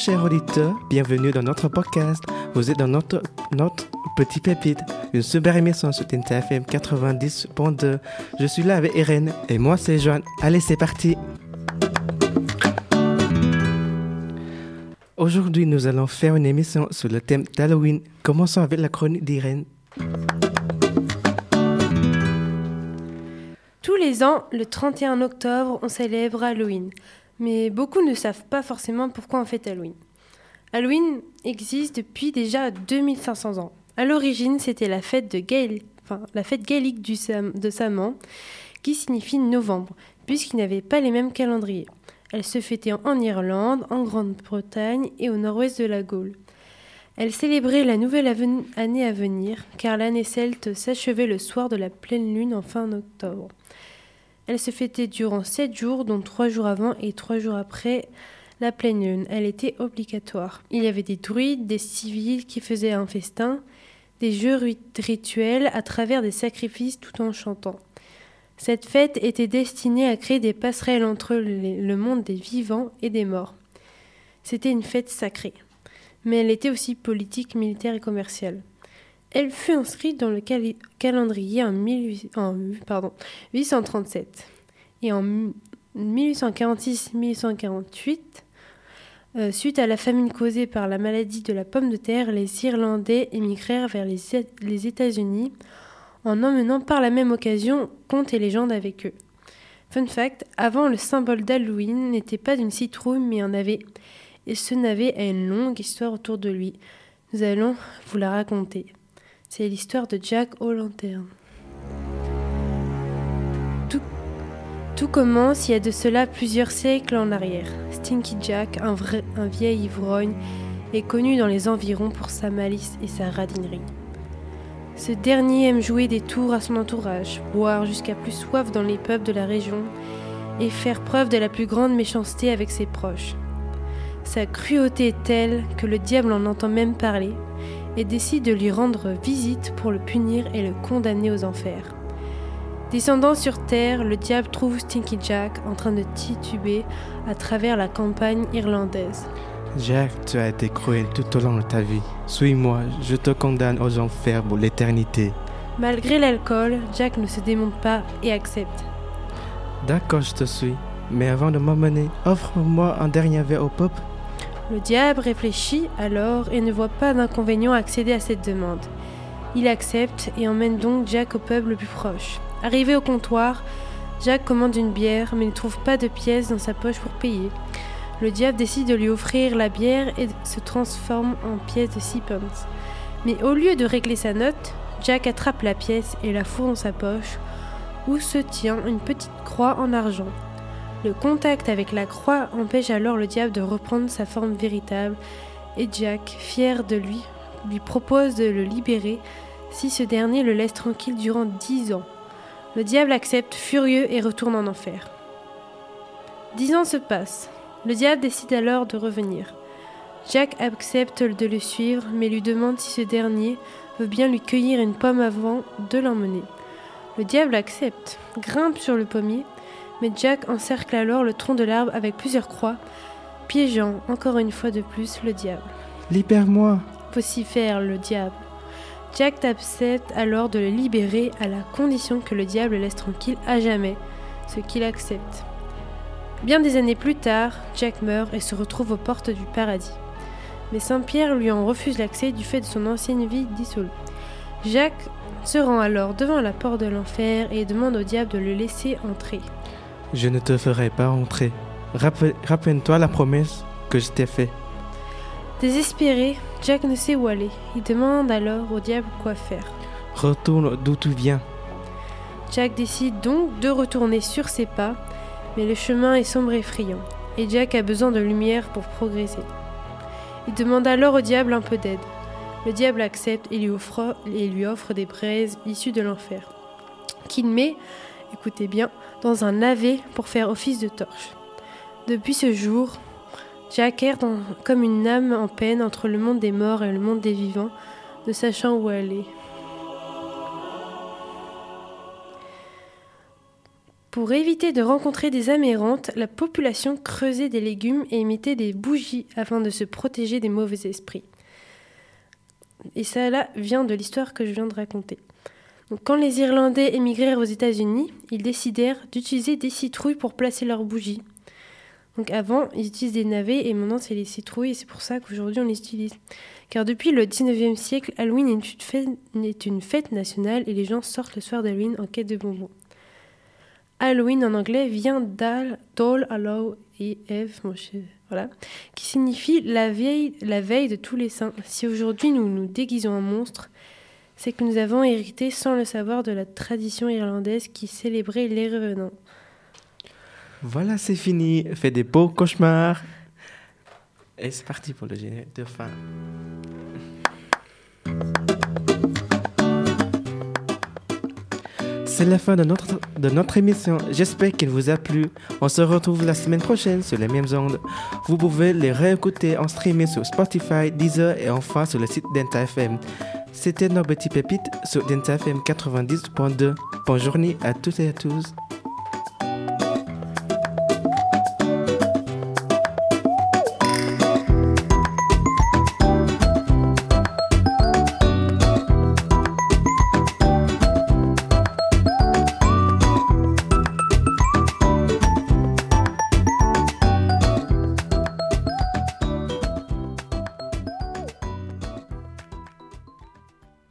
Chers auditeurs, bienvenue dans notre podcast. Vous êtes dans notre, notre petit pépite, une super émission sur TNTFM 90.2. Je suis là avec Irène et moi c'est Joanne. Allez, c'est parti. Aujourd'hui, nous allons faire une émission sur le thème d'Halloween. Commençons avec la chronique d'Irène. Tous les ans, le 31 octobre, on célèbre Halloween. Mais beaucoup ne savent pas forcément pourquoi on fête Halloween. Halloween existe depuis déjà 2500 ans. À l'origine, c'était la fête, de gaélique du de Saman, qui signifie novembre, puisqu'il n'y avait pas les mêmes calendriers. Elle se fêtait en Irlande, en Grande-Bretagne et au nord-ouest de la Gaule. Elle célébrait la nouvelle année à venir, car l'année celte s'achevait le soir de la pleine lune en fin octobre. Elle se fêtait durant sept jours, dont trois jours avant et trois jours après la pleine lune. Elle était obligatoire. Il y avait des druides, des civils qui faisaient un festin, des jeux rituels à travers des sacrifices tout en chantant. Cette fête était destinée à créer des passerelles entre le monde des vivants et des morts. C'était une fête sacrée, mais elle était aussi politique, militaire et commerciale. Elle fut inscrite dans le calendrier en, 1837 et en 1846-1848. Euh, suite à la famine causée par la maladie de la pomme de terre, les Irlandais émigrèrent vers les, les États-Unis en emmenant par la même occasion contes et légendes avec eux. Fun fact, avant le symbole d'Halloween n'était pas une citrouille mais un navet, et ce navet a une longue histoire autour de lui. Nous allons vous la raconter. C'est l'histoire de Jack O'Lantern. Tout, tout, commence il y a de cela plusieurs siècles en arrière. Stinky Jack, un vieil ivrogne, est connu dans les environs pour sa malice et sa radinerie. Ce dernier aime jouer des tours à son entourage, boire jusqu'à plus soif dans les pubs de la région et faire preuve de la plus grande méchanceté avec ses proches. Sa cruauté est telle que le diable en entend même parler et décide de lui rendre visite pour le punir et le condamner aux enfers. Descendant sur terre, le diable trouve Stinky Jack en train de tituber à travers la campagne irlandaise. Jack, tu as été cruel tout au long de ta vie. Suis-moi, je te condamne aux enfers pour l'éternité. Malgré l'alcool, Jack ne se démonte pas et accepte. D'accord, je te suis. Mais avant de m'emmener, offre-moi un dernier verre au pop le diable réfléchit alors et ne voit pas d'inconvénient à accéder à cette demande. Il accepte et emmène donc Jack au pub le plus proche. Arrivé au comptoir, Jack commande une bière mais ne trouve pas de pièces dans sa poche pour payer. Le diable décide de lui offrir la bière et se transforme en pièce de 6 pounds. Mais au lieu de régler sa note, Jack attrape la pièce et la fout dans sa poche, où se tient une petite croix en argent. Le contact avec la croix empêche alors le diable de reprendre sa forme véritable et Jack, fier de lui, lui propose de le libérer si ce dernier le laisse tranquille durant dix ans. Le diable accepte furieux et retourne en enfer. Dix ans se passent. Le diable décide alors de revenir. Jack accepte de le suivre, mais lui demande si ce dernier veut bien lui cueillir une pomme avant de l'emmener. Le diable accepte, grimpe sur le pommier mais Jack encercle alors le tronc de l'arbre avec plusieurs croix, piégeant encore une fois de plus le diable. Libère-moi vocifère le diable. Jack accepte alors de le libérer à la condition que le diable le laisse tranquille à jamais, ce qu'il accepte. Bien des années plus tard, Jack meurt et se retrouve aux portes du paradis. Mais Saint-Pierre lui en refuse l'accès du fait de son ancienne vie dissolue. Jack se rend alors devant la porte de l'enfer et demande au diable de le laisser entrer. Je ne te ferai pas entrer. Rappelle-toi la promesse que je t'ai faite. Désespéré, Jack ne sait où aller. Il demande alors au diable quoi faire. Retourne d'où tu viens. Jack décide donc de retourner sur ses pas, mais le chemin est sombre et effrayant, et Jack a besoin de lumière pour progresser. Il demande alors au diable un peu d'aide. Le diable accepte et lui offre, et lui offre des braises issues de l'enfer, qu'il met écoutez bien, dans un navet pour faire office de torche. Depuis ce jour, Jack erre comme une âme en peine entre le monde des morts et le monde des vivants, ne sachant où aller. Pour éviter de rencontrer des amérantes, la population creusait des légumes et émettait des bougies afin de se protéger des mauvais esprits. Et ça là vient de l'histoire que je viens de raconter. Quand les Irlandais émigrèrent aux États-Unis, ils décidèrent d'utiliser des citrouilles pour placer leurs bougies. Donc avant, ils utilisent des navets et maintenant c'est les citrouilles et c'est pour ça qu'aujourd'hui on les utilise. Car depuis le 19e siècle, Halloween est une, fête, nationale et les gens sortent le soir d'Halloween en quête de bonbons. Halloween en anglais vient Doll, Hallow et Eve, qui signifie la la veille de tous les saints. Si aujourd'hui nous nous déguisons en monstre, c'est que nous avons hérité sans le savoir de la tradition irlandaise qui célébrait les revenants. Voilà, c'est fini. Fais des beaux cauchemars. Et c'est parti pour le générique de fin. C'est la fin de notre, de notre émission. J'espère qu'elle vous a plu. On se retrouve la semaine prochaine sur les mêmes ondes. Vous pouvez les réécouter en streaming sur Spotify, Deezer et enfin sur le site d'Enta FM. C'était nos petits pépites sur Denta FM 90.2. Bonne journée à toutes et à tous.